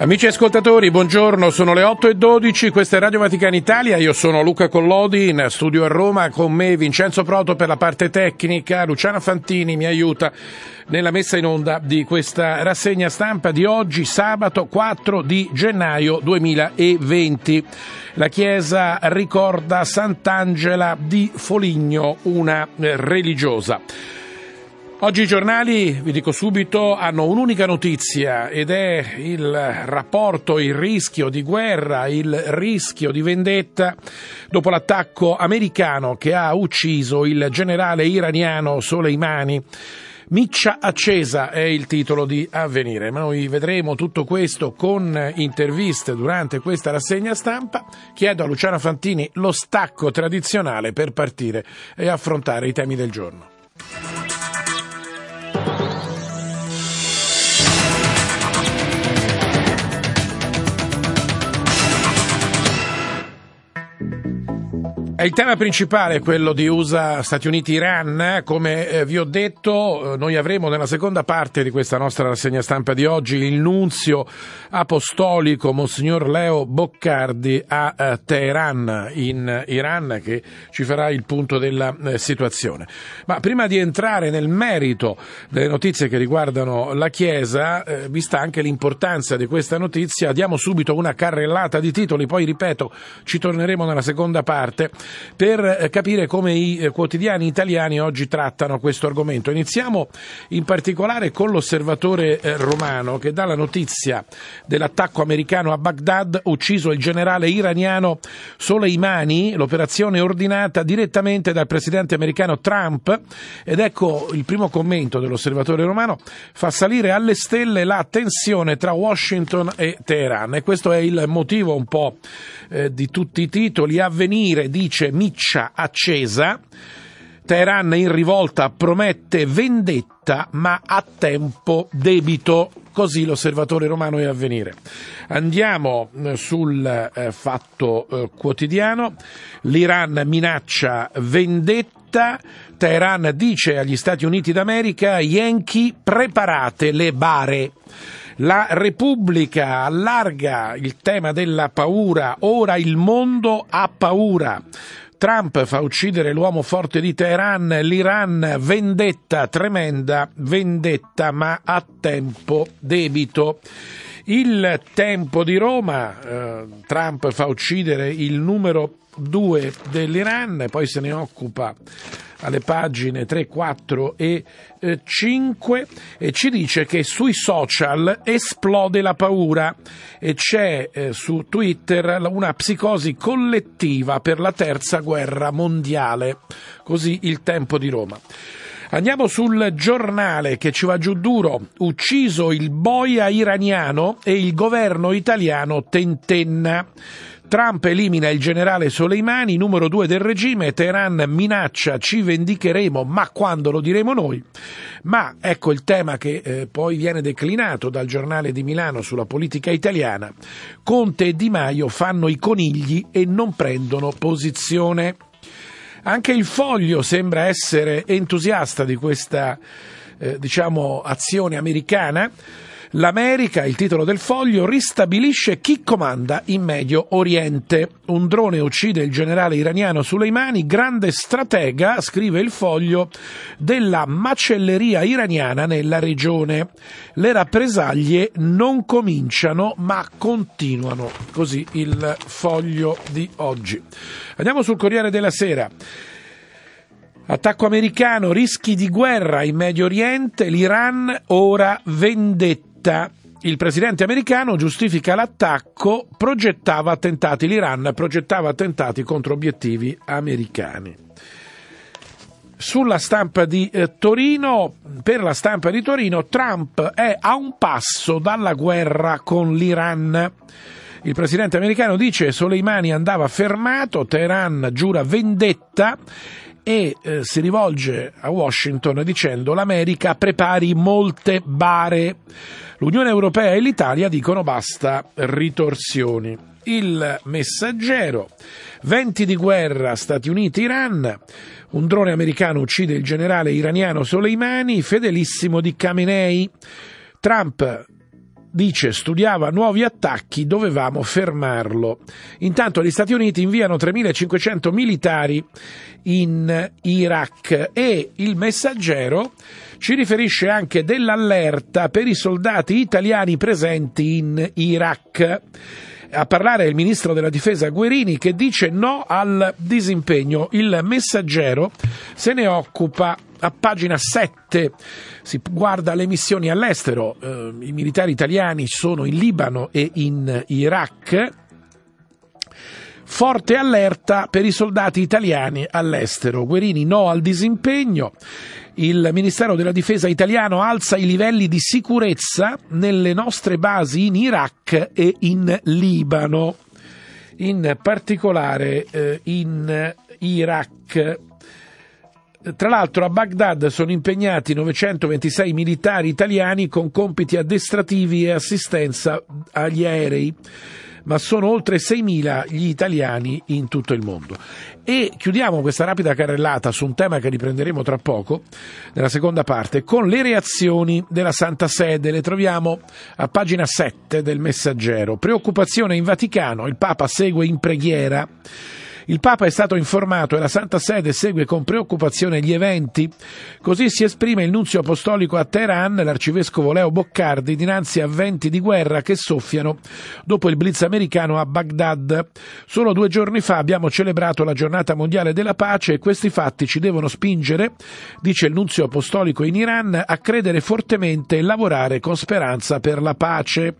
Amici ascoltatori, buongiorno, sono le 8 e 12, questa è Radio Vaticana Italia, io sono Luca Collodi, in studio a Roma, con me Vincenzo Proto per la parte tecnica, Luciana Fantini mi aiuta nella messa in onda di questa rassegna stampa di oggi, sabato 4 di gennaio 2020. La Chiesa ricorda Sant'Angela di Foligno, una religiosa. Oggi i giornali, vi dico subito, hanno un'unica notizia ed è il rapporto, il rischio di guerra, il rischio di vendetta dopo l'attacco americano che ha ucciso il generale iraniano Soleimani. Miccia accesa è il titolo di Avvenire. Noi vedremo tutto questo con interviste durante questa rassegna stampa. Chiedo a Luciana Fantini lo stacco tradizionale per partire e affrontare i temi del giorno. Il tema principale è quello di USA, Stati Uniti, Iran. Come eh, vi ho detto, eh, noi avremo nella seconda parte di questa nostra rassegna stampa di oggi il nunzio apostolico Monsignor Leo Boccardi a eh, Teheran, in Iran, che ci farà il punto della situazione. Ma prima di entrare nel merito delle notizie che riguardano la Chiesa, vista anche l'importanza di questa notizia, diamo subito una carrellata di titoli, poi ripeto, ci torneremo nella seconda parte per capire come i quotidiani italiani oggi trattano questo argomento. Iniziamo in particolare con l'osservatore romano che dà la notizia dell'attacco americano a Baghdad, ucciso il generale iraniano Soleimani, l'operazione ordinata direttamente dal presidente americano Trump ed ecco il primo commento dell'osservatore romano, fa salire alle stelle la tensione tra Washington e Teheran e questo è il motivo un po' eh, di tutti i titoli. Avvenire dice miccia accesa. Teheran in rivolta promette vendetta ma a tempo debito. Così l'osservatore romano è a venire. Andiamo sul eh, fatto eh, quotidiano. L'Iran minaccia vendetta. Teheran dice agli Stati Uniti d'America: Yankee, preparate le bare. La Repubblica allarga il tema della paura, ora il mondo ha paura. Trump fa uccidere l'uomo forte di Teheran, l'Iran vendetta tremenda, vendetta ma a tempo debito. Il tempo di Roma, eh, Trump fa uccidere il numero due dell'Iran, poi se ne occupa alle pagine 3, 4 e eh, 5 e ci dice che sui social esplode la paura e c'è eh, su Twitter una psicosi collettiva per la terza guerra mondiale. Così il tempo di Roma. Andiamo sul giornale che ci va giù duro. Ucciso il boia iraniano e il governo italiano tentenna. Trump elimina il generale Soleimani, numero due del regime, Teheran minaccia ci vendicheremo, ma quando lo diremo noi? Ma ecco il tema che eh, poi viene declinato dal giornale di Milano sulla politica italiana. Conte e Di Maio fanno i conigli e non prendono posizione. Anche il foglio sembra essere entusiasta di questa eh, diciamo, azione americana. L'America, il titolo del foglio, ristabilisce chi comanda in Medio Oriente. Un drone uccide il generale iraniano Soleimani, grande stratega, scrive il foglio, della macelleria iraniana nella regione. Le rappresaglie non cominciano ma continuano. Così il foglio di oggi. Andiamo sul Corriere della Sera. Attacco americano, rischi di guerra in Medio Oriente, l'Iran ora vendetta. Il presidente americano giustifica l'attacco, progettava attentati, l'Iran progettava attentati contro obiettivi americani. Sulla stampa di eh, Torino, per la stampa di Torino, Trump è a un passo dalla guerra con l'Iran. Il presidente americano dice Soleimani andava fermato, Teheran giura vendetta e eh, si rivolge a Washington dicendo l'America prepari molte bare. L'Unione Europea e l'Italia dicono basta ritorsioni. Il messaggero, venti di guerra Stati Uniti-Iran, un drone americano uccide il generale iraniano Soleimani, fedelissimo di Khamenei. Trump dice studiava nuovi attacchi, dovevamo fermarlo. Intanto gli Stati Uniti inviano 3.500 militari in Iraq e il messaggero ci riferisce anche dell'allerta per i soldati italiani presenti in Iraq. A parlare il ministro della difesa Guerini che dice no al disimpegno. Il messaggero se ne occupa a pagina 7 si guarda le missioni all'estero, eh, i militari italiani sono in Libano e in Iraq. Forte allerta per i soldati italiani all'estero. Guerini no al disimpegno. Il Ministero della Difesa italiano alza i livelli di sicurezza nelle nostre basi in Iraq e in Libano. In particolare eh, in Iraq tra l'altro a Baghdad sono impegnati 926 militari italiani con compiti addestrativi e assistenza agli aerei, ma sono oltre 6.000 gli italiani in tutto il mondo. E chiudiamo questa rapida carrellata su un tema che riprenderemo tra poco, nella seconda parte, con le reazioni della Santa Sede. Le troviamo a pagina 7 del Messaggero. Preoccupazione in Vaticano, il Papa segue in preghiera. Il Papa è stato informato e la Santa Sede segue con preoccupazione gli eventi. Così si esprime il nunzio apostolico a Teheran, l'arcivescovo Leo Boccardi, dinanzi a venti di guerra che soffiano dopo il blitz americano a Baghdad. Solo due giorni fa abbiamo celebrato la giornata mondiale della pace e questi fatti ci devono spingere, dice il nunzio apostolico in Iran, a credere fortemente e lavorare con speranza per la pace.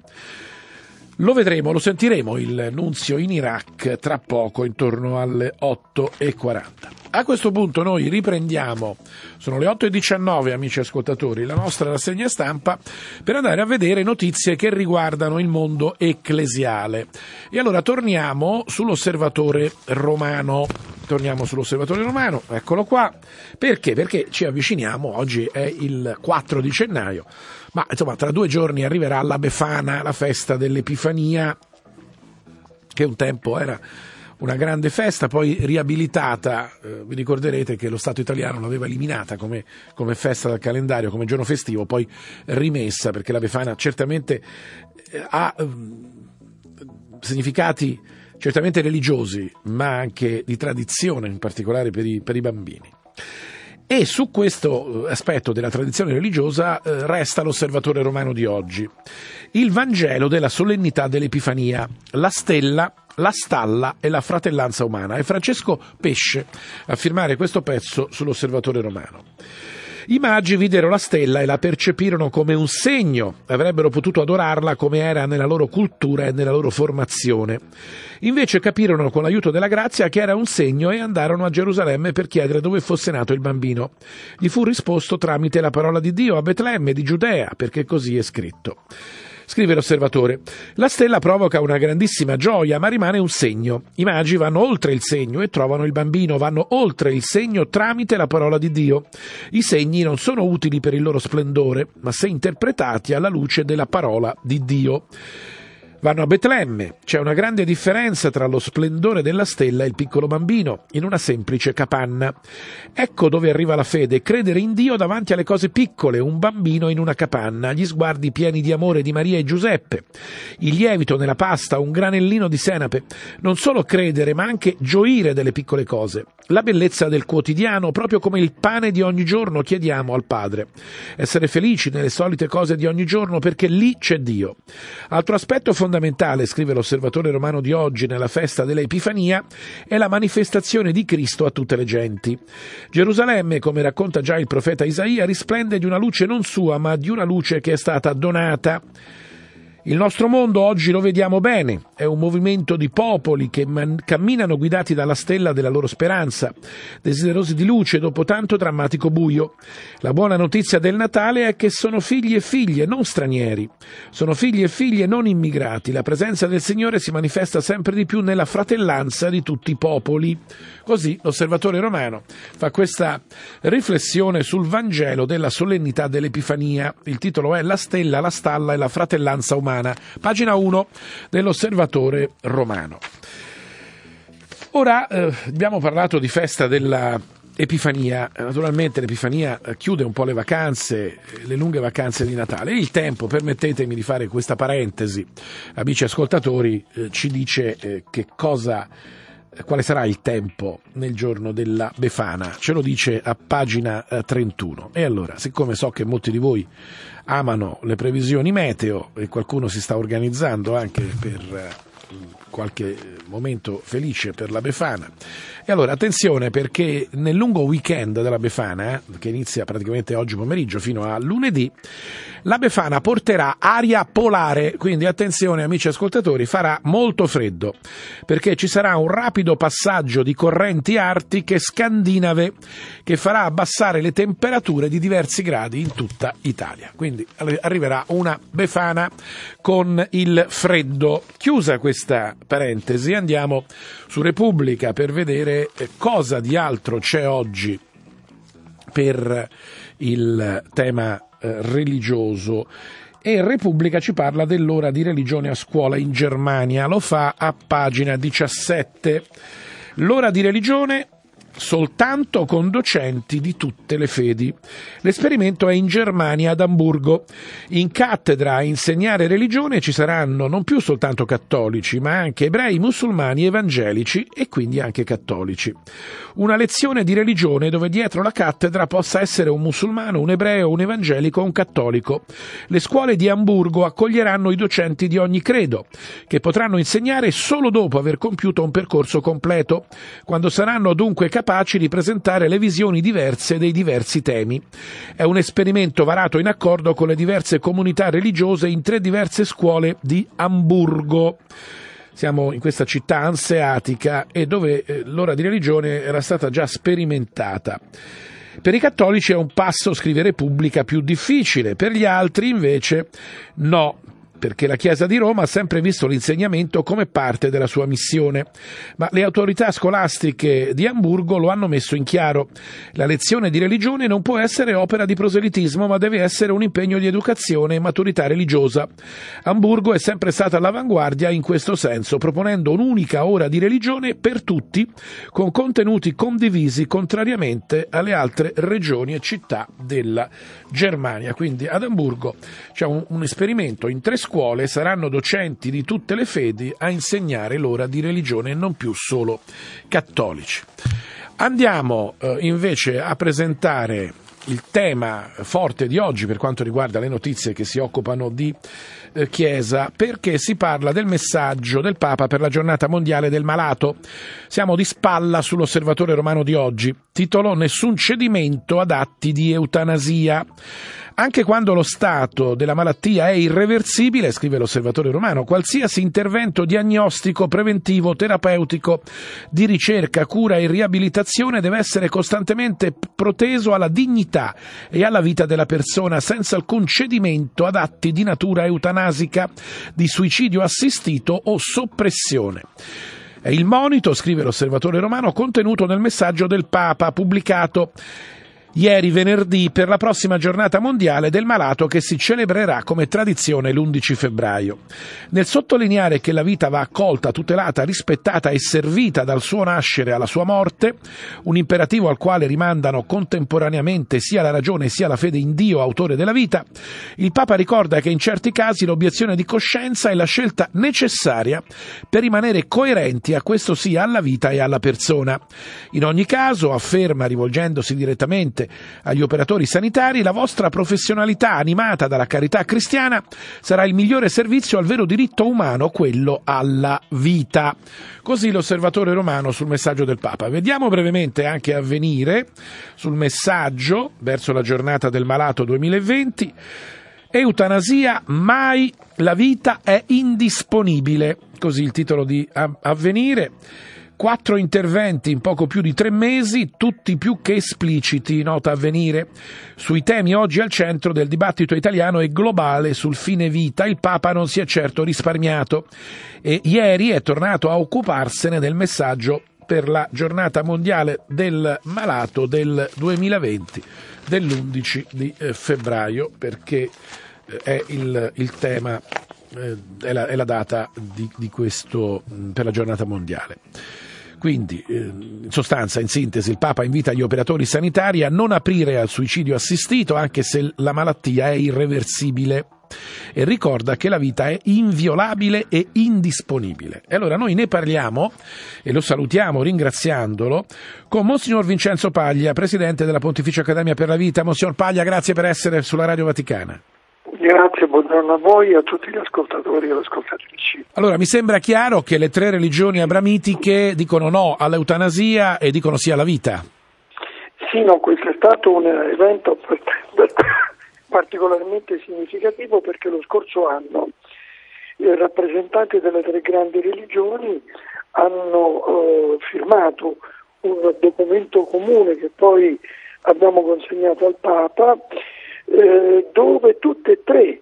Lo vedremo, lo sentiremo il nunzio in Iraq tra poco, intorno alle 8.40. A questo punto noi riprendiamo, sono le 8.19 amici ascoltatori, la nostra rassegna stampa per andare a vedere notizie che riguardano il mondo ecclesiale. E allora torniamo sull'osservatore romano. Torniamo sull'osservatore romano, eccolo qua. Perché? Perché ci avviciniamo, oggi è il 4 di gennaio ma insomma, tra due giorni arriverà la Befana, la festa dell'Epifania, che un tempo era una grande festa, poi riabilitata, eh, vi ricorderete che lo Stato italiano l'aveva eliminata come, come, festa dal calendario, come giorno festivo, poi rimessa, perché la Befana certamente eh, ha eh, significati certamente religiosi, ma anche di tradizione, in particolare per i, per i bambini. E su questo eh, aspetto della tradizione religiosa eh, resta l'osservatore romano di oggi. Il Vangelo della solennità dell'Epifania, la stella, la stalla e la fratellanza umana. È Francesco Pesce a firmare questo pezzo sull'osservatore romano. I magi videro la stella e la percepirono come un segno, avrebbero potuto adorarla come era nella loro cultura e nella loro formazione. Invece capirono con l'aiuto della grazia che era un segno e andarono a Gerusalemme per chiedere dove fosse nato il bambino. Gli fu risposto tramite la parola di Dio a Betlemme di Giudea, perché così è scritto. Scrive l'osservatore. La stella provoca una grandissima gioia, ma rimane un segno. I magi vanno oltre il segno e trovano il bambino, vanno oltre il segno tramite la parola di Dio. I segni non sono utili per il loro splendore, ma se interpretati alla luce della parola di Dio vanno a Betlemme. C'è una grande differenza tra lo splendore della stella e il piccolo bambino, in una semplice capanna. Ecco dove arriva la fede, credere in Dio davanti alle cose piccole, un bambino in una capanna, gli sguardi pieni di amore di Maria e Giuseppe, il lievito nella pasta, un granellino di senape. Non solo credere, ma anche gioire delle piccole cose. La bellezza del quotidiano, proprio come il pane di ogni giorno chiediamo al Padre. Essere felici nelle solite cose di ogni giorno perché lì c'è Dio. Altro aspetto fondamentale fondamentale, scrive l'osservatore romano di oggi nella festa dell'Epifania, è la manifestazione di Cristo a tutte le genti. Gerusalemme, come racconta già il profeta Isaia, risplende di una luce non sua, ma di una luce che è stata donata. Il nostro mondo oggi lo vediamo bene, è un movimento di popoli che man- camminano guidati dalla stella della loro speranza, desiderosi di luce dopo tanto drammatico buio. La buona notizia del Natale è che sono figli e figlie, non stranieri, sono figli e figlie non immigrati. La presenza del Signore si manifesta sempre di più nella fratellanza di tutti i popoli. Così l'osservatore romano fa questa riflessione sul Vangelo della solennità dell'Epifania. Il titolo è La stella, la stalla e la fratellanza umana umana, pagina 1 dell'Osservatore Romano. Ora eh, abbiamo parlato di festa della Epifania, naturalmente l'Epifania eh, chiude un po' le vacanze, le lunghe vacanze di Natale. Il tempo, permettetemi di fare questa parentesi, amici ascoltatori, eh, ci dice eh, che cosa quale sarà il tempo nel giorno della Befana, ce lo dice a pagina 31. E allora, siccome so che molti di voi amano le previsioni meteo e qualcuno si sta organizzando anche per qualche momento felice per la Befana. E allora attenzione perché nel lungo weekend della Befana, che inizia praticamente oggi pomeriggio fino a lunedì, la Befana porterà aria polare, quindi attenzione amici ascoltatori, farà molto freddo, perché ci sarà un rapido passaggio di correnti artiche scandinave che farà abbassare le temperature di diversi gradi in tutta Italia. Quindi arriverà una Befana con il freddo. Chiusa questa parentesi, andiamo su Repubblica per vedere eh, cosa di altro c'è oggi per il tema eh, religioso. E Repubblica ci parla dell'ora di religione a scuola in Germania, lo fa a pagina 17. L'ora di religione soltanto con docenti di tutte le fedi. L'esperimento è in Germania, ad Amburgo. In cattedra a insegnare religione ci saranno non più soltanto cattolici, ma anche ebrei, musulmani, evangelici e quindi anche cattolici. Una lezione di religione dove dietro la cattedra possa essere un musulmano, un ebreo, un evangelico o un cattolico. Le scuole di Amburgo accoglieranno i docenti di ogni credo, che potranno insegnare solo dopo aver compiuto un percorso completo, quando saranno dunque capaci capaci di presentare le visioni diverse dei diversi temi. È un esperimento varato in accordo con le diverse comunità religiose in tre diverse scuole di Amburgo. Siamo in questa città anseatica e dove eh, l'ora di religione era stata già sperimentata. Per i cattolici è un passo, scrive Repubblica, più difficile, per gli altri invece no, perché la Chiesa di Roma ha sempre visto l'insegnamento come parte della sua missione, ma le autorità scolastiche di Amburgo lo hanno messo in chiaro. La lezione di religione non può essere opera di proselitismo, ma deve essere un impegno di educazione e maturità religiosa. Amburgo è sempre stata all'avanguardia in questo senso, proponendo un'unica ora di religione per tutti, con contenuti condivisi contrariamente alle altre regioni e città della Germania. Quindi ad Amburgo c'è un, un esperimento in tre scuole saranno docenti di tutte le fedi a insegnare l'ora di religione e non più solo cattolici. Andiamo eh, invece a presentare il tema forte di oggi per quanto riguarda le notizie che si occupano di eh, Chiesa, perché si parla del messaggio del Papa per la giornata mondiale del malato. Siamo di spalla sull'osservatore romano di oggi. Titolo Nessun cedimento ad atti di eutanasia. Anche quando lo stato della malattia è irreversibile, scrive l'osservatore romano, qualsiasi intervento diagnostico, preventivo, terapeutico, di ricerca, cura e riabilitazione deve essere costantemente proteso alla dignità e alla vita della persona senza alcun cedimento ad atti di natura eutanasica, di suicidio assistito o soppressione. È il monito, scrive l'osservatore romano, contenuto nel messaggio del Papa pubblicato ieri venerdì per la prossima giornata mondiale del malato che si celebrerà come tradizione l'11 febbraio. Nel sottolineare che la vita va accolta, tutelata, rispettata e servita dal suo nascere alla sua morte, un imperativo al quale rimandano contemporaneamente sia la ragione sia la fede in Dio, autore della vita, il Papa ricorda che in certi casi l'obiezione di coscienza è la scelta necessaria per rimanere coerenti a questo sia alla vita e alla persona. In ogni caso, afferma rivolgendosi direttamente direttamente agli operatori sanitari, la vostra professionalità animata dalla carità cristiana sarà il migliore servizio al vero diritto umano, quello alla vita. Così l'osservatore romano sul messaggio del Papa. Vediamo brevemente anche avvenire sul messaggio verso la giornata del malato 2020. Eutanasia, mai la vita è indisponibile. Così il titolo di Avvenire. Quattro interventi in poco più di tre mesi, tutti più che espliciti, nota avvenire, sui temi oggi al centro del dibattito italiano e globale sul fine vita. Il Papa non si è certo risparmiato e ieri è tornato a occuparsene del messaggio per la giornata mondiale del malato del 2020, dell'11 di eh, febbraio, perché eh, è il, il tema, eh, è, la, è, la, data di, di questo, per la giornata mondiale. Quindi, eh, in sostanza, in sintesi, il Papa invita gli operatori sanitari a non aprire al suicidio assistito anche se la malattia è irreversibile e ricorda che la vita è inviolabile e indisponibile. E allora noi ne parliamo e lo salutiamo ringraziandolo con Monsignor Vincenzo Paglia, Presidente della Pontificia Accademia per la Vita. Monsignor Paglia, grazie per essere sulla Radio Vaticana. Grazie, buongiorno a voi e a tutti gli ascoltatori e le ascoltatrici. Allora, mi sembra chiaro che le tre religioni abramitiche dicono no all'eutanasia e dicono sì alla vita. Sì, no, questo è stato un evento particolarmente significativo perché lo scorso anno i rappresentanti delle tre grandi religioni hanno eh, firmato un documento comune che poi abbiamo consegnato al Papa eh, dove tutte e tre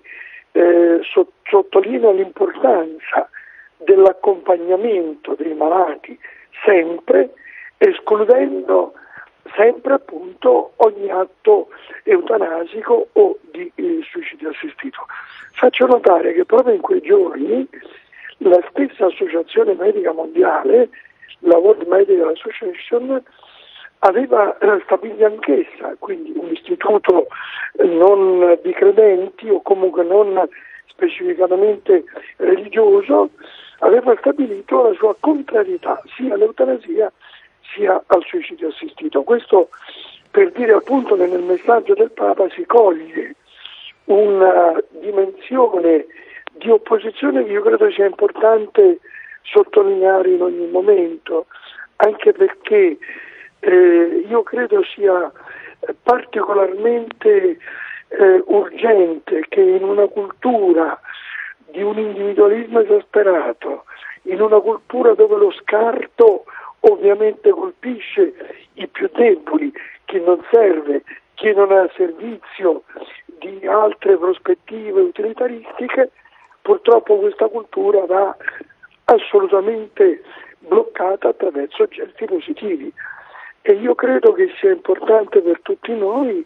eh, so- sottolineano l'importanza dell'accompagnamento dei malati sempre, escludendo sempre appunto ogni atto eutanasico o di eh, suicidio assistito. Faccio notare che proprio in quei giorni la stessa Associazione Medica Mondiale, la World Medical Association, aveva eh, stabilito anch'essa, quindi un istituto eh, non di credenti o comunque non specificatamente religioso, aveva stabilito la sua contrarietà sia all'eutanasia sia al suicidio assistito. Questo per dire appunto che nel messaggio del Papa si coglie una dimensione di opposizione che io credo sia importante sottolineare in ogni momento, anche perché eh, io credo sia particolarmente eh, urgente che in una cultura di un individualismo esasperato, in una cultura dove lo scarto ovviamente colpisce i più deboli, chi non serve, chi non ha servizio di altre prospettive utilitaristiche, purtroppo questa cultura va assolutamente bloccata attraverso gesti positivi. E io credo che sia importante per tutti noi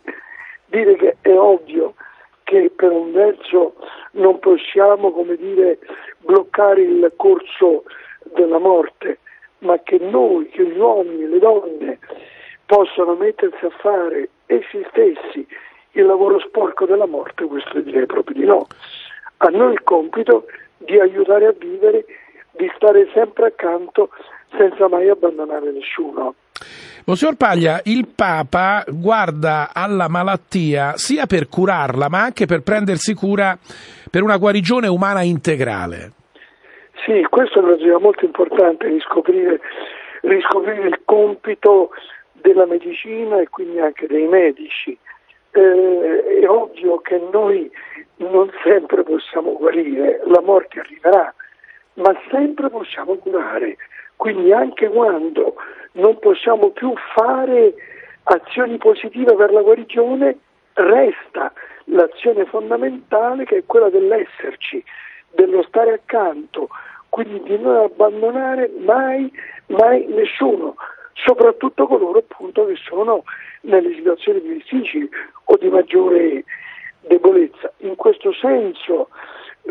dire che è ovvio che per un verso non possiamo, come dire, bloccare il corso della morte, ma che noi, che gli uomini e le donne possano mettersi a fare essi stessi il lavoro sporco della morte, questo direi proprio di no. A noi il compito di aiutare a vivere, di stare sempre accanto senza mai abbandonare nessuno. Monsignor Paglia, il Papa guarda alla malattia sia per curarla, ma anche per prendersi cura per una guarigione umana integrale. Sì, questo è una cosa molto importante, riscoprire, riscoprire, il compito della medicina e quindi anche dei medici. Eh, è ovvio che noi non sempre possiamo guarire, la morte arriverà, ma sempre possiamo curare. Quindi anche quando non possiamo più fare azioni positive per la guarigione, resta l'azione fondamentale che è quella dell'esserci, dello stare accanto, quindi di non abbandonare mai, mai nessuno, soprattutto coloro appunto che sono nelle situazioni difficili o di maggiore debolezza. In questo senso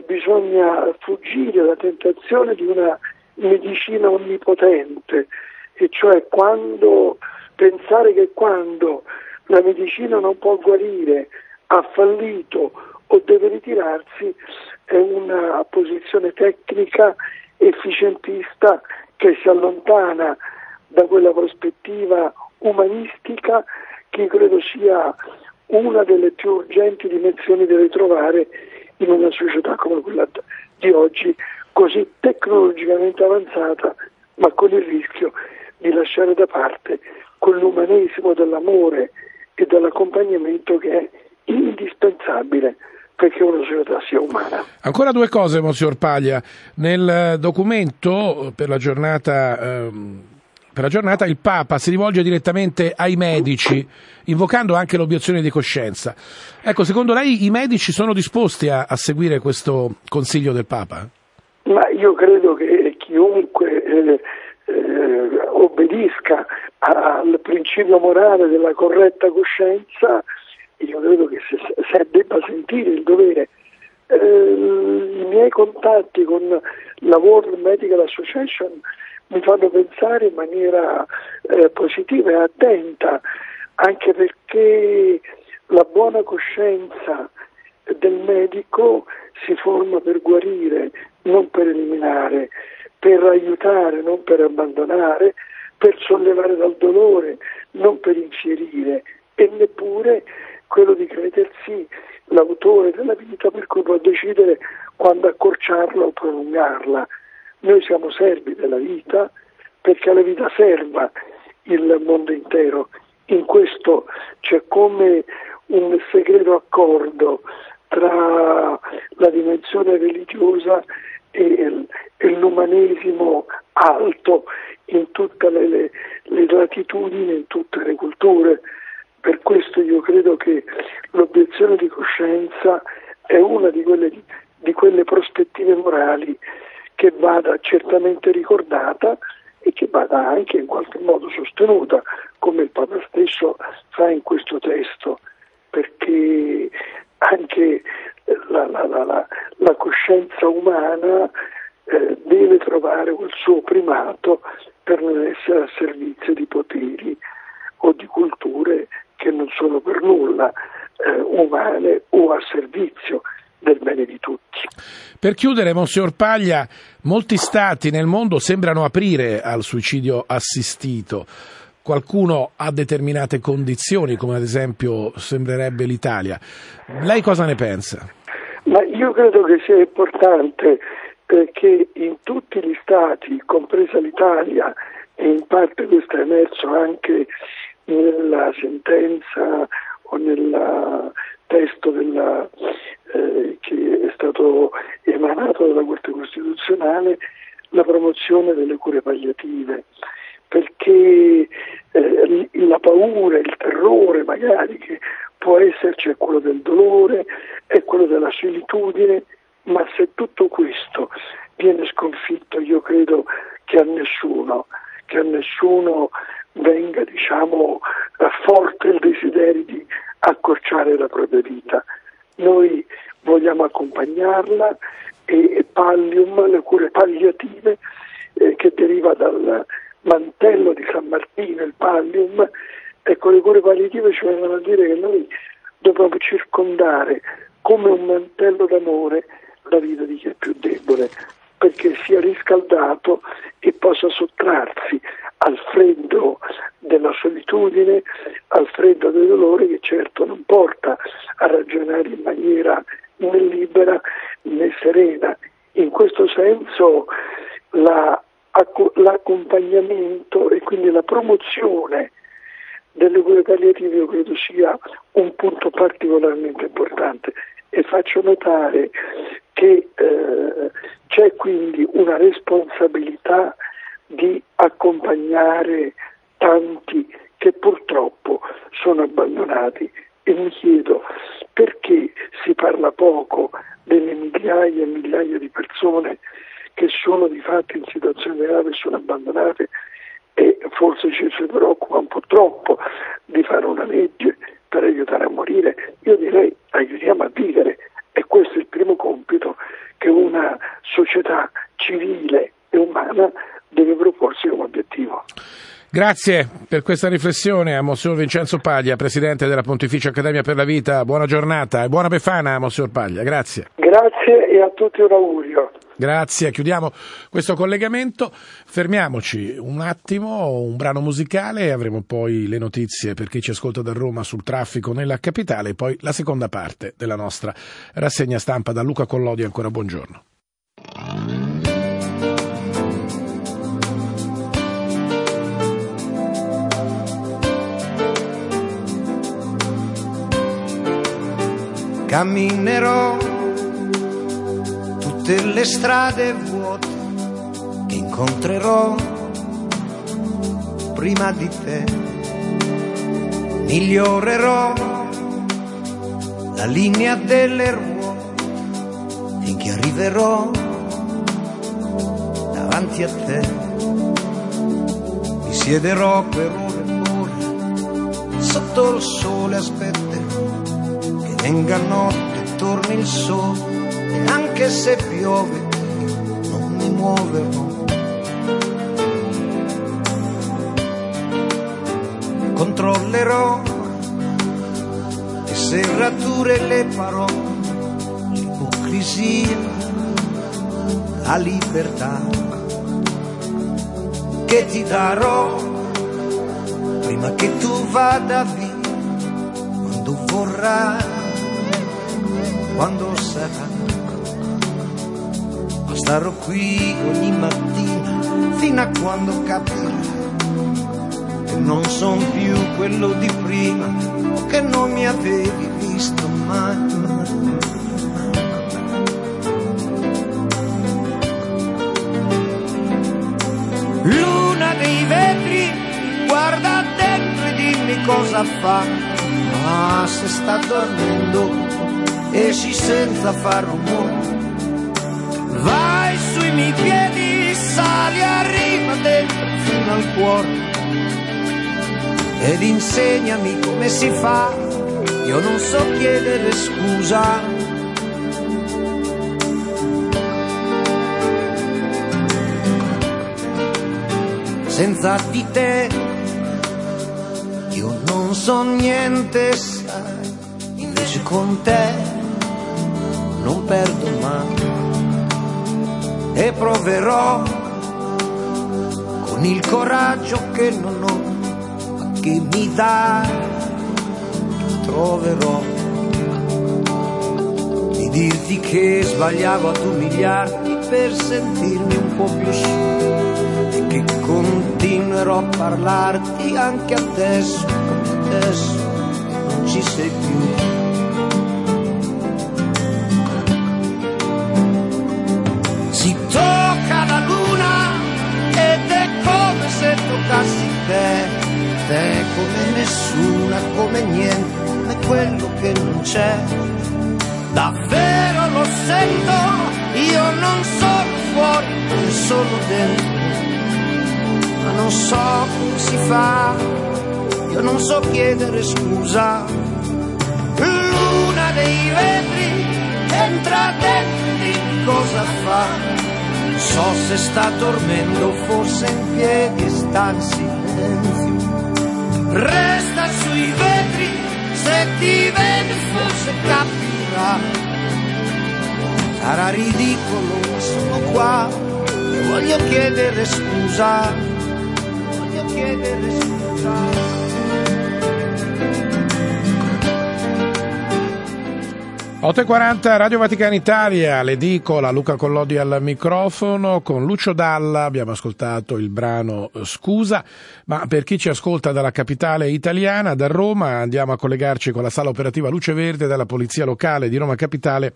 bisogna fuggire dalla tentazione di una medicina onnipotente, e cioè quando pensare che quando la medicina non può guarire, ha fallito o deve ritirarsi, è una posizione tecnica efficientista che si allontana da quella prospettiva umanistica che credo sia una delle più urgenti dimensioni da ritrovare in una società come quella di oggi, così tecnologicamente avanzata, ma con il rischio di lasciare da parte quell'umanesimo dell'amore e dell'accompagnamento che è indispensabile perché una società sia umana. Ancora due cose, Monsignor Paglia. Nel documento per la giornata... Ehm per la giornata il Papa si rivolge direttamente ai medici, invocando anche l'obiezione di coscienza. Ecco, secondo lei i medici sono disposti a, a seguire questo consiglio del Papa? Io credo che chiunque eh, eh, obbedisca al principio morale della corretta coscienza, io credo che se, se debba sentire il dovere. Eh, I miei contatti con la World Medical Association mi fanno pensare in maniera eh, positiva e attenta, anche perché la buona coscienza del medico si forma per guarire, non per eliminare, per aiutare, non per abbandonare, per sollevare dal dolore, non per infierire e neppure quello di credersi l'autore della vita per cui può decidere quando accorciarla o prolungarla. Noi siamo servi della vita perché alla vita serva il mondo intero. In questo c'è come un segreto accordo tra la dimensione religiosa e, e l'umanesimo alto in tutte le, le, le latitudini, in tutte le culture. Per questo io credo che l'obiezione di coscienza è una di quelle, di quelle prospettive morali che vada certamente ricordata e che vada anche in qualche modo sostenuta, come il Papa stesso fa in questo testo, perché anche la, la, la, la coscienza umana eh, deve trovare quel suo primato per non essere a servizio di poteri o di culture che non sono per nulla eh, umane o a servizio del bene di tutti. Per chiudere, Monsignor Paglia, molti stati nel mondo sembrano aprire al suicidio assistito. Qualcuno ha determinate condizioni, come ad esempio sembrerebbe l'Italia. Lei cosa ne pensa? Ma io credo che sia importante eh, che in tutti gli stati, compresa l'Italia, e in parte questo è emerso anche nella sentenza o nel testo della eh, che è stato emanato dalla Corte Costituzionale la promozione delle cure palliative, perché eh, la paura, il terrore magari che può esserci è quello del dolore, è quello della solitudine, ma se tutto questo viene sconfitto io credo che a nessuno, che a nessuno venga diciamo, forte il desiderio di accorciare la propria vita. Noi vogliamo accompagnarla e Pallium, le cure palliative eh, che deriva dal mantello di San Martino, il Pallium, ecco le cure palliative ci vengono a dire che noi dobbiamo circondare come un mantello d'amore la vita di chi è più debole, perché sia riscaldato e possa sottrarsi al freddo della solitudine, al freddo del dolore che certo non porta a ragionare in maniera né libera né serena. In questo senso la, l'accompagnamento e quindi la promozione delle cure palliative io credo sia un punto particolarmente importante. E faccio notare che eh, c'è quindi una responsabilità di accompagnare tanti che purtroppo sono abbandonati. E mi chiedo perché si parla poco delle migliaia e migliaia di persone che sono di fatto in situazioni gravi e sono abbandonate e forse ci si preoccupa un po' troppo di fare una legge per aiutare a morire. Io direi aiutiamo a vivere e questo è il primo compito che una società civile e umana deve proporsi come obiettivo. Grazie per questa riflessione a Monsignor Vincenzo Paglia, Presidente della Pontificia Accademia per la Vita. Buona giornata e buona Befana, Monsignor Paglia. Grazie. Grazie e a tutti un augurio. Grazie, chiudiamo questo collegamento, fermiamoci un attimo, un brano musicale e avremo poi le notizie per chi ci ascolta da Roma sul traffico nella capitale e poi la seconda parte della nostra rassegna stampa da Luca Collodi. Ancora buongiorno. Camminerò tutte le strade vuote che incontrerò prima di te. Migliorerò la linea delle ruote finché arriverò davanti a te. Mi siederò per ore e ore sotto il sole, aspetterò che venga notte, torni il sole e anche se piove non mi muoverò. Controllerò le serrature e le parole, l'ipocrisia, la libertà che ti darò prima che tu vada via, quando vorrai, quando sarà starò qui ogni mattina fino a quando capirai che non son più quello di prima che non mi avevi visto mai. Luna dei vetri, guarda dentro e dimmi cosa fa. Ma se sta dormendo, esci senza far rumore. Vai sui miei piedi, sali, arriva dentro fino al cuore. Ed insegnami come si fa, io non so chiedere scusa. Senza di te io non so niente, sai, invece con te non perdo mai. E proverò con il coraggio che non ho, ma che mi dà, troverò. Di dirti che sbagliavo ad umiliarti per sentirmi un po' più su. E che continuerò a parlarti anche adesso, come adesso non ci sei più. Te come nessuna, come niente, come quello che non c'è. Davvero lo sento, io non sono fuori, sono dentro, ma non so come si fa, io non so chiedere scusa. Luna dei vetri, entra dentro cosa fa. So se sta dormendo, forse in piedi sta in silenzio. Resta sui vetri, se ti vede forse capirà. Sarà ridicolo, sono qua e voglio chiedere scusa. Voglio chiedere scusa. 8.40 Radio Vaticana Italia, l'edicola Luca Collodi al microfono con Lucio Dalla, abbiamo ascoltato il brano Scusa, ma per chi ci ascolta dalla capitale italiana, da Roma, andiamo a collegarci con la sala operativa Luce Verde della Polizia Locale di Roma Capitale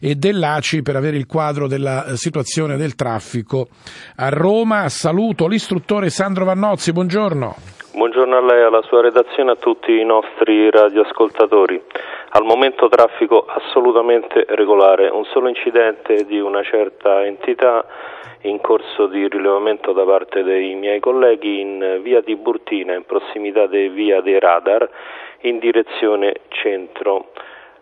e dell'ACI per avere il quadro della situazione del traffico a Roma. Saluto l'istruttore Sandro Vannozzi, buongiorno. Buongiorno a lei, alla sua redazione a tutti i nostri radioascoltatori. Al momento traffico assolutamente regolare, un solo incidente di una certa entità in corso di rilevamento da parte dei miei colleghi in via di Burtina, in prossimità di via dei radar, in direzione centro.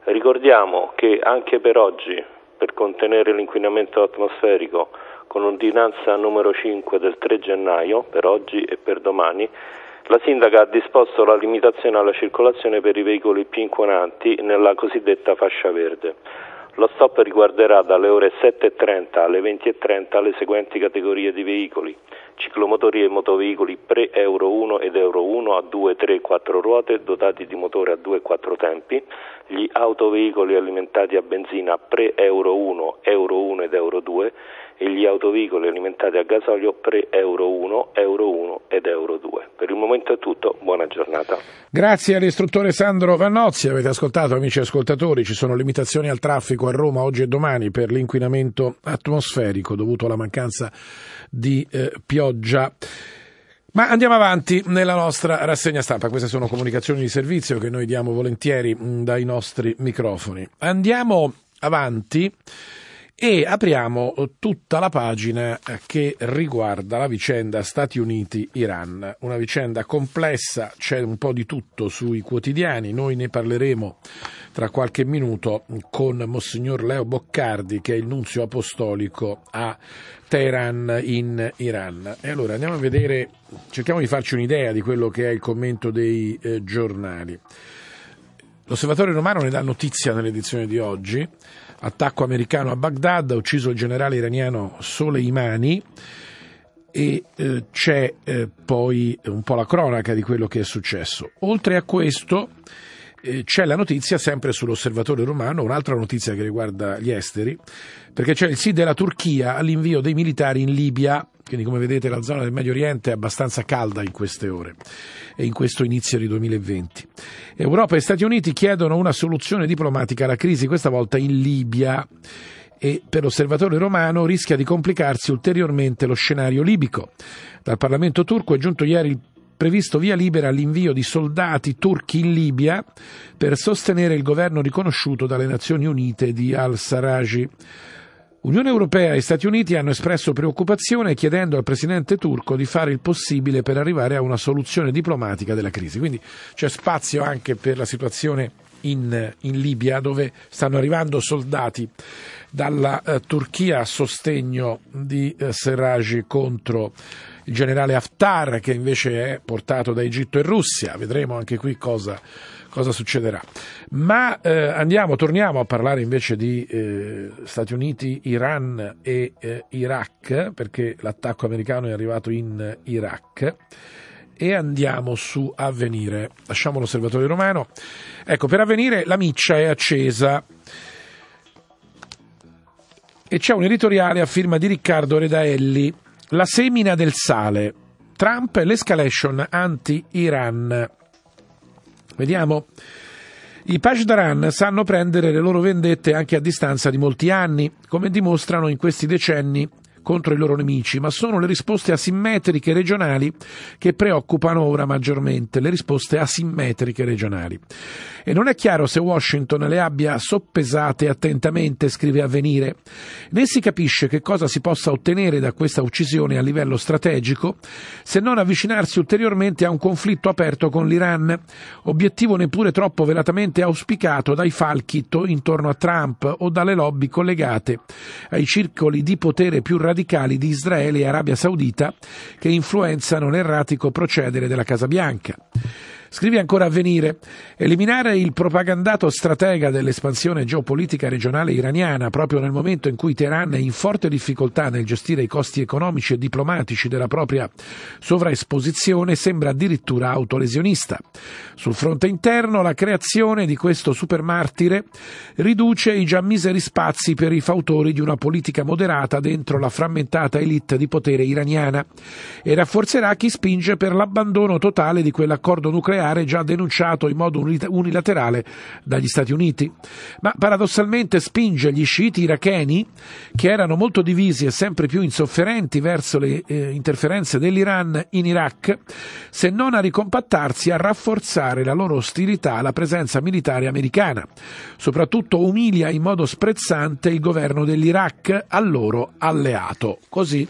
Ricordiamo che anche per oggi, per contenere l'inquinamento atmosferico, con ordinanza numero 5 del 3 gennaio, per oggi e per domani, la sindaca ha disposto la limitazione alla circolazione per i veicoli più inquinanti nella cosiddetta fascia verde. Lo stop riguarderà dalle ore 7.30 alle 20.30 le seguenti categorie di veicoli: ciclomotori e motoveicoli pre-Euro 1 ed Euro 1 a 2, 3 4 ruote dotati di motore a 2 e 4 tempi, gli autoveicoli alimentati a benzina pre-Euro 1, Euro 1 ed Euro 2 e gli autoveicoli alimentati a gasolio pre-Euro 1, Euro 1 ed Euro 2. Per il momento è tutto, buona giornata. Grazie all'istruttore Sandro Vannozzi, avete ascoltato amici ascoltatori, ci sono limitazioni al traffico a Roma oggi e domani per l'inquinamento atmosferico dovuto alla mancanza di eh, pioggia. Ma andiamo avanti nella nostra rassegna stampa, queste sono comunicazioni di servizio che noi diamo volentieri mh, dai nostri microfoni. Andiamo avanti e apriamo tutta la pagina che riguarda la vicenda Stati Uniti-Iran, una vicenda complessa, c'è un po' di tutto sui quotidiani, noi ne parleremo tra qualche minuto con Monsignor Leo Boccardi che è il nunzio apostolico a Teheran in Iran. E allora andiamo a vedere, cerchiamo di farci un'idea di quello che è il commento dei eh, giornali. L'osservatorio romano ne dà notizia nell'edizione di oggi. Attacco americano a Baghdad, ha ucciso il generale iraniano Soleimani. E eh, c'è eh, poi un po' la cronaca di quello che è successo. Oltre a questo eh, c'è la notizia sempre sull'osservatorio romano, un'altra notizia che riguarda gli esteri, perché c'è il sì della Turchia all'invio dei militari in Libia, quindi come vedete la zona del Medio Oriente è abbastanza calda in queste ore e in questo inizio di 2020. Europa e Stati Uniti chiedono una soluzione diplomatica alla crisi, questa volta in Libia e per l'osservatore romano rischia di complicarsi ulteriormente lo scenario libico. Dal Parlamento turco è giunto ieri il previsto via libera all'invio di soldati turchi in Libia per sostenere il governo riconosciuto dalle Nazioni Unite di al-Saraji. Unione Europea e Stati Uniti hanno espresso preoccupazione chiedendo al presidente turco di fare il possibile per arrivare a una soluzione diplomatica della crisi. Quindi c'è spazio anche per la situazione in, in Libia dove stanno arrivando soldati dalla eh, Turchia a sostegno di eh, Serraj contro il generale Haftar che invece è portato da Egitto e Russia. Vedremo anche qui cosa cosa succederà. Ma eh, andiamo, torniamo a parlare invece di eh, Stati Uniti, Iran e eh, Iraq, perché l'attacco americano è arrivato in Iraq. E andiamo su Avvenire. Lasciamo l'osservatorio romano. Ecco, per Avvenire la miccia è accesa. E c'è un editoriale a firma di Riccardo Redaelli. La semina del sale. Trump e l'escalation anti-Iran. Vediamo. I Pashdaran sanno prendere le loro vendette anche a distanza di molti anni, come dimostrano in questi decenni contro i loro nemici, ma sono le risposte asimmetriche regionali che preoccupano ora maggiormente, le risposte asimmetriche regionali. E non è chiaro se Washington le abbia soppesate attentamente, scrive Avvenire, né si capisce che cosa si possa ottenere da questa uccisione a livello strategico, se non avvicinarsi ulteriormente a un conflitto aperto con l'Iran, obiettivo neppure troppo velatamente auspicato dai falchi intorno a Trump o dalle lobby collegate ai circoli di potere più radicali radicali di Israele e Arabia Saudita che influenzano l'erratico procedere della Casa Bianca. Scrive ancora Avvenire, eliminare il propagandato stratega dell'espansione geopolitica regionale iraniana proprio nel momento in cui Teheran è in forte difficoltà nel gestire i costi economici e diplomatici della propria sovraesposizione sembra addirittura autolesionista. Sul fronte interno la creazione di questo supermartire riduce i già miseri spazi per i fautori di una politica moderata dentro la frammentata elite di potere iraniana e rafforzerà chi spinge per l'abbandono totale di quell'accordo nucleare nucleare già denunciato in modo unilaterale dagli Stati Uniti, ma paradossalmente spinge gli sciiti iracheni, che erano molto divisi e sempre più insofferenti verso le eh, interferenze dell'Iran in Iraq, se non a ricompattarsi a rafforzare la loro ostilità alla presenza militare americana. Soprattutto umilia in modo sprezzante il governo dell'Iraq, al loro alleato. Così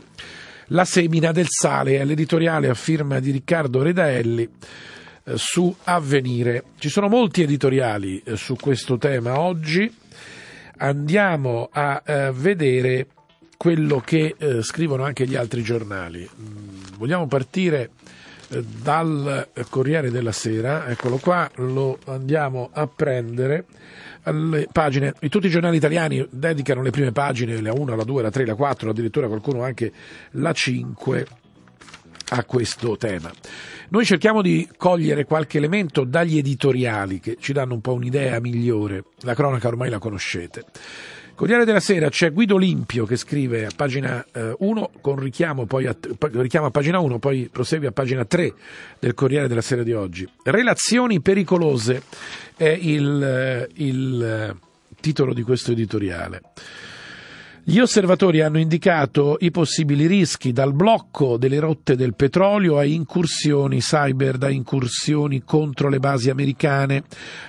la semina del sale è l'editoriale a firma di Riccardo Redaelli su Avvenire. Ci sono molti editoriali eh, su questo tema oggi. Andiamo a eh, vedere quello che scrivono anche gli altri giornali. Mm, vogliamo partire dal Corriere della Sera, eccolo qua, lo andiamo a prendere. Alle pagine, tutti i giornali italiani dedicano le prime pagine, la 1, la 2, la 3, la 4, addirittura qualcuno anche la 5 a questo tema. Noi cerchiamo di cogliere qualche elemento dagli editoriali che ci danno un po' un'idea migliore. La cronaca ormai la conoscete. Corriere della Sera c'è Guido Olimpio che scrive a pagina 1 eh, con richiamo, poi a, richiamo a pagina 1, poi prosegue a pagina 3 del Corriere della Sera di oggi. Relazioni pericolose è il, eh, il eh, titolo di questo editoriale. Gli osservatori hanno indicato i possibili rischi dal blocco delle rotte del petrolio a incursioni cyber, da incursioni contro le basi americane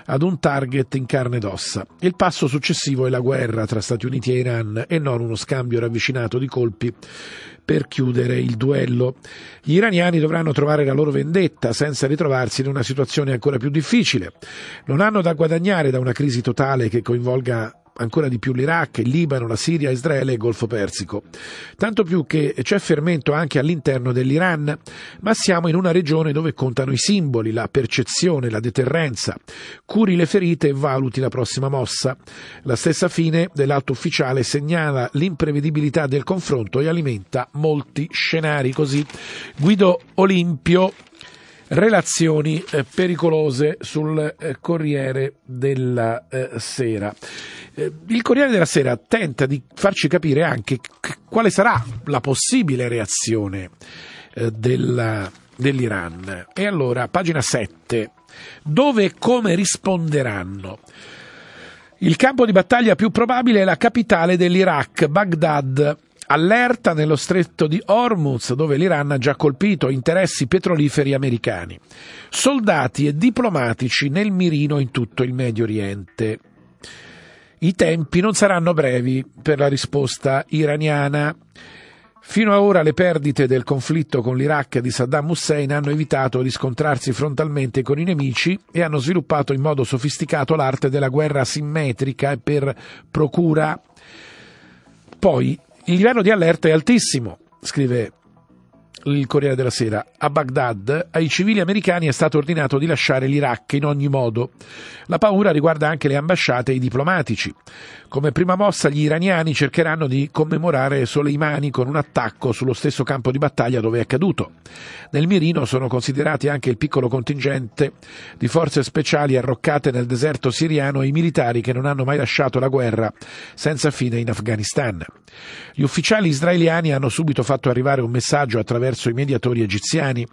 ad un target in carne ed ossa. Il passo successivo è la guerra tra Stati Uniti e Iran e non uno scambio ravvicinato di colpi per chiudere il duello. Gli iraniani dovranno trovare la loro vendetta senza ritrovarsi in una situazione ancora più difficile. Non hanno da guadagnare da una crisi totale che coinvolga ancora di più l'Iraq, il Libano, la Siria, Israele e il Golfo Persico. Tanto più che c'è fermento anche all'interno dell'Iran, ma siamo in una regione dove contano i simboli, la percezione, la deterrenza. Curi le ferite e valuti la prossima mossa. La stessa fine dell'alto ufficiale segnala l'imprevedibilità del confronto e alimenta molti scenari. Così Guido Olimpio relazioni eh, pericolose sul eh, Corriere della eh, Sera. Eh, il Corriere della Sera tenta di farci capire anche c- quale sarà la possibile reazione eh, della, dell'Iran. E allora, pagina 7, dove e come risponderanno? Il campo di battaglia più probabile è la capitale dell'Iraq, Baghdad, Allerta nello stretto di Hormuz, dove l'Iran ha già colpito interessi petroliferi americani. Soldati e diplomatici nel mirino in tutto il Medio Oriente. I tempi non saranno brevi per la risposta iraniana. Fino ad ora le perdite del conflitto con l'Iraq di Saddam Hussein hanno evitato di scontrarsi frontalmente con i nemici e hanno sviluppato in modo sofisticato l'arte della guerra asimmetrica e per procura. Poi il livello di allerta è altissimo, scrive il Corriere della Sera. A Baghdad ai civili americani è stato ordinato di lasciare l'Iraq in ogni modo. La paura riguarda anche le ambasciate e i diplomatici. Come prima mossa gli iraniani cercheranno di commemorare Soleimani con un attacco sullo stesso campo di battaglia dove è caduto. Nel mirino sono considerati anche il piccolo contingente di forze speciali arroccate nel deserto siriano e i militari che non hanno mai lasciato la guerra senza fine in Afghanistan. Gli ufficiali israeliani hanno subito fatto arrivare un messaggio attraverso i mediatori egiziani.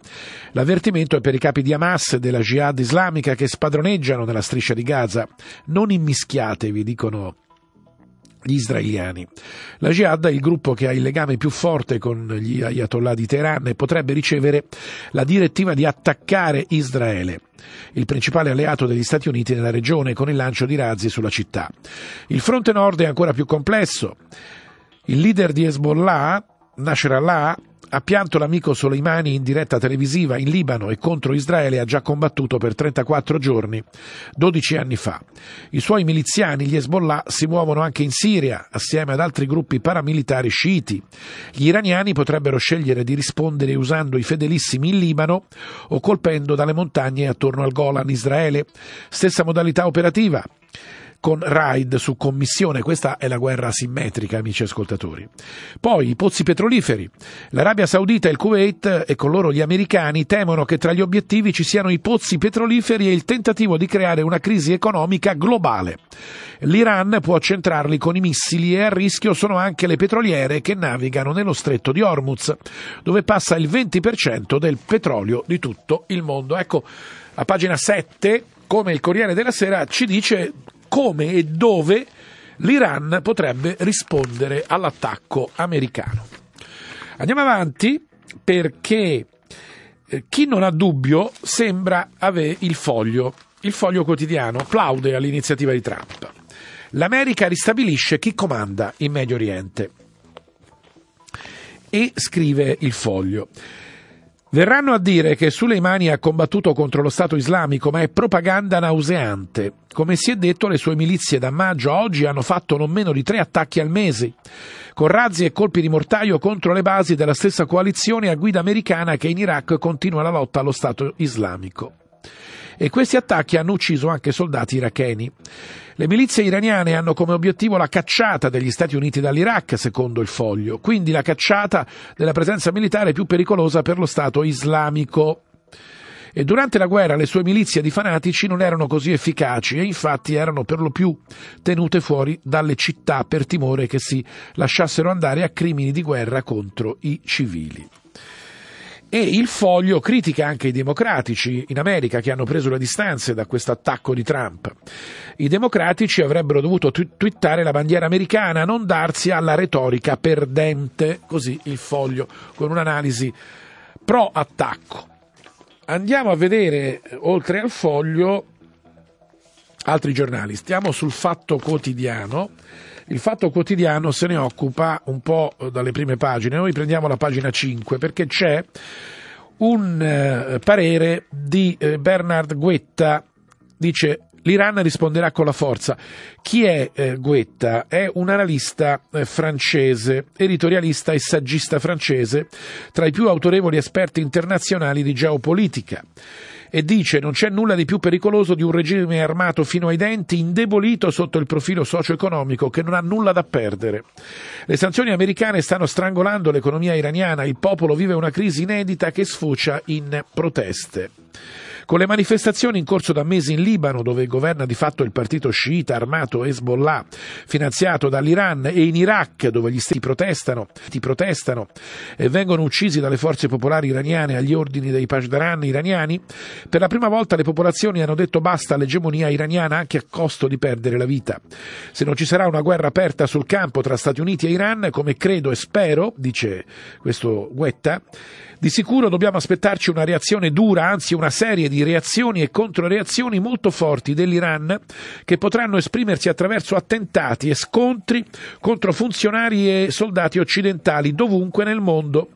L'avvertimento è per i capi di Hamas e della Jihad islamica che spadroneggiano nella striscia di Gaza. Non immischiatevi, dicono gli israeliani. La Jihad è il gruppo che ha il legame più forte con gli ayatollah di Teheran e potrebbe ricevere la direttiva di attaccare Israele il principale alleato degli Stati Uniti nella regione, con il lancio di razzi sulla città. Il fronte nord è ancora più complesso. Il leader di Hezbollah, Nasrallah, ha pianto l'amico Soleimani in diretta televisiva in Libano e contro Israele ha già combattuto per 34 giorni, 12 anni fa. I suoi miliziani, gli Hezbollah, si muovono anche in Siria, assieme ad altri gruppi paramilitari sciiti. Gli iraniani potrebbero scegliere di rispondere usando i fedelissimi in Libano o colpendo dalle montagne attorno al Golan Israele. Stessa modalità operativa con raid su commissione. Questa è la guerra asimmetrica, amici ascoltatori. Poi i pozzi petroliferi. L'Arabia Saudita e il Kuwait e con loro gli americani temono che tra gli obiettivi ci siano i pozzi petroliferi e il tentativo di creare una crisi economica globale. L'Iran può centrarli con i missili e a rischio sono anche le petroliere che navigano nello stretto di Hormuz, dove passa il 20% del petrolio di tutto il mondo. Ecco, a pagina 7 come il Corriere della Sera ci dice come e dove l'Iran potrebbe rispondere all'attacco americano. Andiamo avanti perché eh, chi non ha dubbio sembra avere il foglio, il foglio quotidiano, plaude all'iniziativa di Trump. L'America ristabilisce chi comanda in Medio Oriente. E scrive il foglio. Verranno a dire che Soleimani ha combattuto contro lo Stato islamico, ma è propaganda nauseante. Come si è detto, le sue milizie da maggio a oggi hanno fatto non meno di tre attacchi al mese, con razzi e colpi di mortaio contro le basi della stessa coalizione a guida americana che in Iraq continua la lotta allo Stato islamico. E questi attacchi hanno ucciso anche soldati iracheni. Le milizie iraniane hanno come obiettivo la cacciata degli Stati Uniti dall'Iraq, secondo il foglio, quindi la cacciata della presenza militare più pericolosa per lo Stato islamico. E durante la guerra le sue milizie di fanatici non erano così efficaci e infatti erano per lo più tenute fuori dalle città per timore che si lasciassero andare a crimini di guerra contro i civili. E il foglio critica anche i democratici in America che hanno preso le distanze da questo attacco di Trump. I democratici avrebbero dovuto twittare la bandiera americana, non darsi alla retorica perdente, così il foglio con un'analisi pro attacco. Andiamo a vedere, oltre al foglio, altri giornali. Stiamo sul Fatto Quotidiano. Il Fatto Quotidiano se ne occupa un po' dalle prime pagine. Noi prendiamo la pagina 5 perché c'è un eh, parere di eh, Bernard Guetta. Dice L'Iran risponderà con la forza. Chi è eh, Guetta? È un analista eh, francese, editorialista e saggista francese, tra i più autorevoli esperti internazionali di geopolitica e dice non c'è nulla di più pericoloso di un regime armato fino ai denti, indebolito sotto il profilo socio-economico, che non ha nulla da perdere. Le sanzioni americane stanno strangolando l'economia iraniana, il popolo vive una crisi inedita che sfocia in proteste. Con le manifestazioni in corso da mesi in Libano, dove governa di fatto il partito sciita armato Hezbollah, finanziato dall'Iran, e in Iraq, dove gli stati protestano, protestano e vengono uccisi dalle forze popolari iraniane agli ordini dei Pashdaran iraniani, per la prima volta le popolazioni hanno detto basta all'egemonia iraniana anche a costo di perdere la vita. Se non ci sarà una guerra aperta sul campo tra Stati Uniti e Iran, come credo e spero, dice questo Guetta, di sicuro dobbiamo aspettarci una reazione dura, anzi una serie di reazioni e controreazioni molto forti dell'Iran che potranno esprimersi attraverso attentati e scontri contro funzionari e soldati occidentali dovunque nel mondo.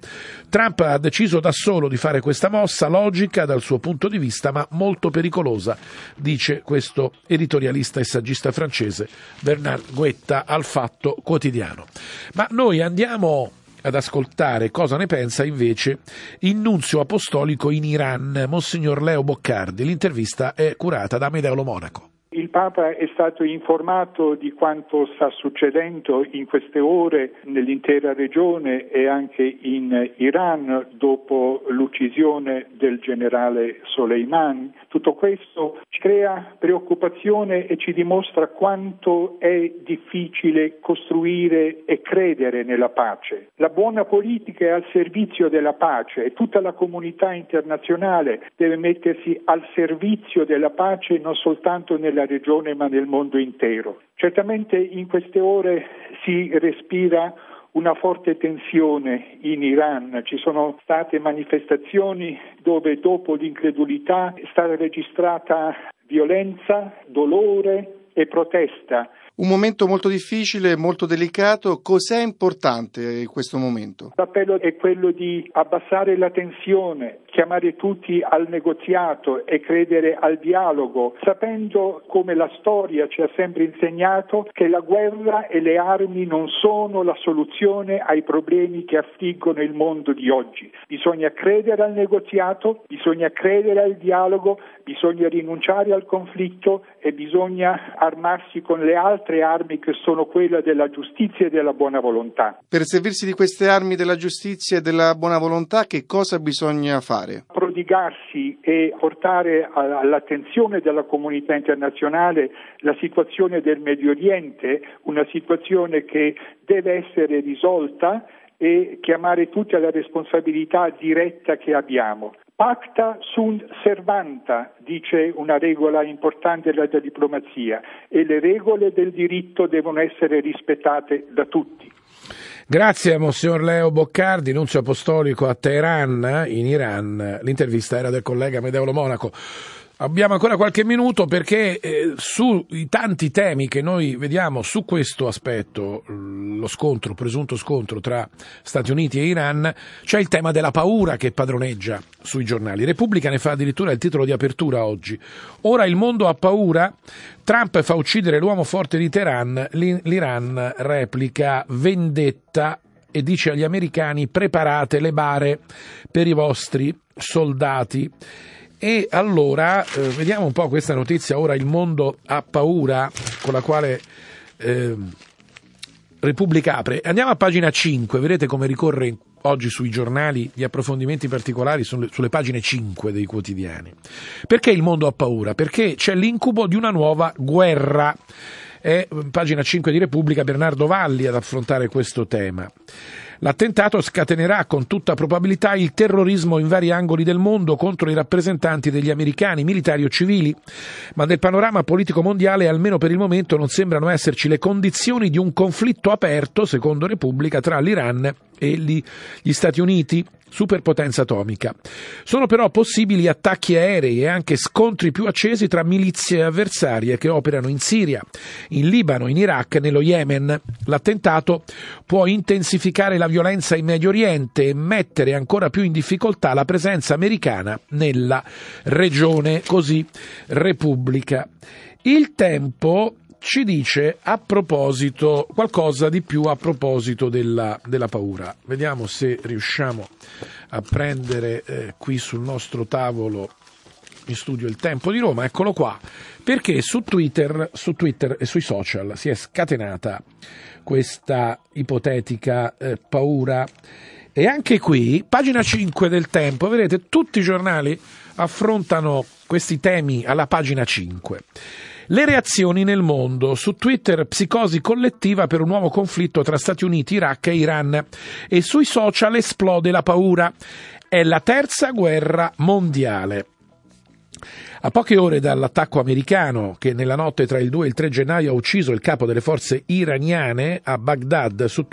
Trump ha deciso da solo di fare questa mossa logica dal suo punto di vista, ma molto pericolosa, dice questo editorialista e saggista francese Bernard Guetta al Fatto Quotidiano. Ma noi andiamo ad ascoltare cosa ne pensa invece il nunzio apostolico in Iran, Monsignor Leo Boccardi. L'intervista è curata da Medeo Monaco. Il Papa è stato informato di quanto sta succedendo in queste ore nell'intera regione e anche in Iran dopo l'uccisione del generale Soleimani. Tutto questo ci crea preoccupazione e ci dimostra quanto è difficile costruire e credere nella pace. La buona politica è al servizio della pace e tutta la comunità internazionale deve mettersi al servizio della pace non soltanto nella regione ma nel mondo intero. Certamente in queste ore si respira una forte tensione in Iran, ci sono state manifestazioni dove dopo l'incredulità è stata registrata violenza, dolore e protesta un momento molto difficile, molto delicato. Cos'è importante in questo momento? L'appello è quello di abbassare la tensione, chiamare tutti al negoziato e credere al dialogo, sapendo come la storia ci ha sempre insegnato che la guerra e le armi non sono la soluzione ai problemi che affliggono il mondo di oggi. Bisogna credere al negoziato, bisogna credere al dialogo, bisogna rinunciare al conflitto e bisogna armarsi con le altre armi che sono quelle della giustizia e della buona volontà. Per servirsi di queste armi della giustizia e della buona volontà che cosa bisogna fare? Prodigarsi e portare all'attenzione della comunità internazionale la situazione del Medio Oriente, una situazione che deve essere risolta e chiamare tutti alla responsabilità diretta che abbiamo. Pacta sunt servanta, dice una regola importante della diplomazia, e le regole del diritto devono essere rispettate da tutti. Grazie a Monsignor Leo Boccardi, nunzio apostolico a Teheran, in Iran. L'intervista era del collega Medeolo Monaco. Abbiamo ancora qualche minuto perché eh, sui tanti temi che noi vediamo su questo aspetto, lo scontro, presunto scontro tra Stati Uniti e Iran, c'è il tema della paura che padroneggia sui giornali. Repubblica ne fa addirittura il titolo di apertura oggi. Ora il mondo ha paura, Trump fa uccidere l'uomo forte di Teheran, l'Iran replica vendetta e dice agli americani preparate le bare per i vostri soldati E allora eh, vediamo un po' questa notizia. Ora il mondo ha paura, con la quale eh, Repubblica apre. Andiamo a pagina 5, vedete come ricorre oggi sui giornali gli approfondimenti particolari sulle, sulle pagine 5 dei quotidiani. Perché il mondo ha paura? Perché c'è l'incubo di una nuova guerra. È pagina 5 di Repubblica Bernardo Valli ad affrontare questo tema. L'attentato scatenerà con tutta probabilità il terrorismo in vari angoli del mondo contro i rappresentanti degli americani, militari o civili, ma nel panorama politico mondiale, almeno per il momento, non sembrano esserci le condizioni di un conflitto aperto, secondo Repubblica, tra l'Iran e gli Stati Uniti superpotenza atomica. Sono però possibili attacchi aerei e anche scontri più accesi tra milizie avversarie che operano in Siria, in Libano, in Iraq nello Yemen. L'attentato può intensificare la violenza in Medio Oriente e mettere ancora più in difficoltà la presenza americana nella regione, così Repubblica. Il tempo ci dice a proposito qualcosa di più a proposito della, della paura. Vediamo se riusciamo a prendere eh, qui sul nostro tavolo in studio il tempo di Roma, eccolo qua, perché su Twitter, su Twitter e sui social si è scatenata questa ipotetica eh, paura. E anche qui, pagina 5 del tempo, vedete, tutti i giornali affrontano questi temi alla pagina 5. Le reazioni nel mondo. Su Twitter psicosi collettiva per un nuovo conflitto tra Stati Uniti, Iraq e Iran. E sui social esplode la paura. È la terza guerra mondiale. A poche ore dall'attacco americano che nella notte tra il 2 e il 3 gennaio ha ucciso il capo delle forze iraniane a Baghdad, su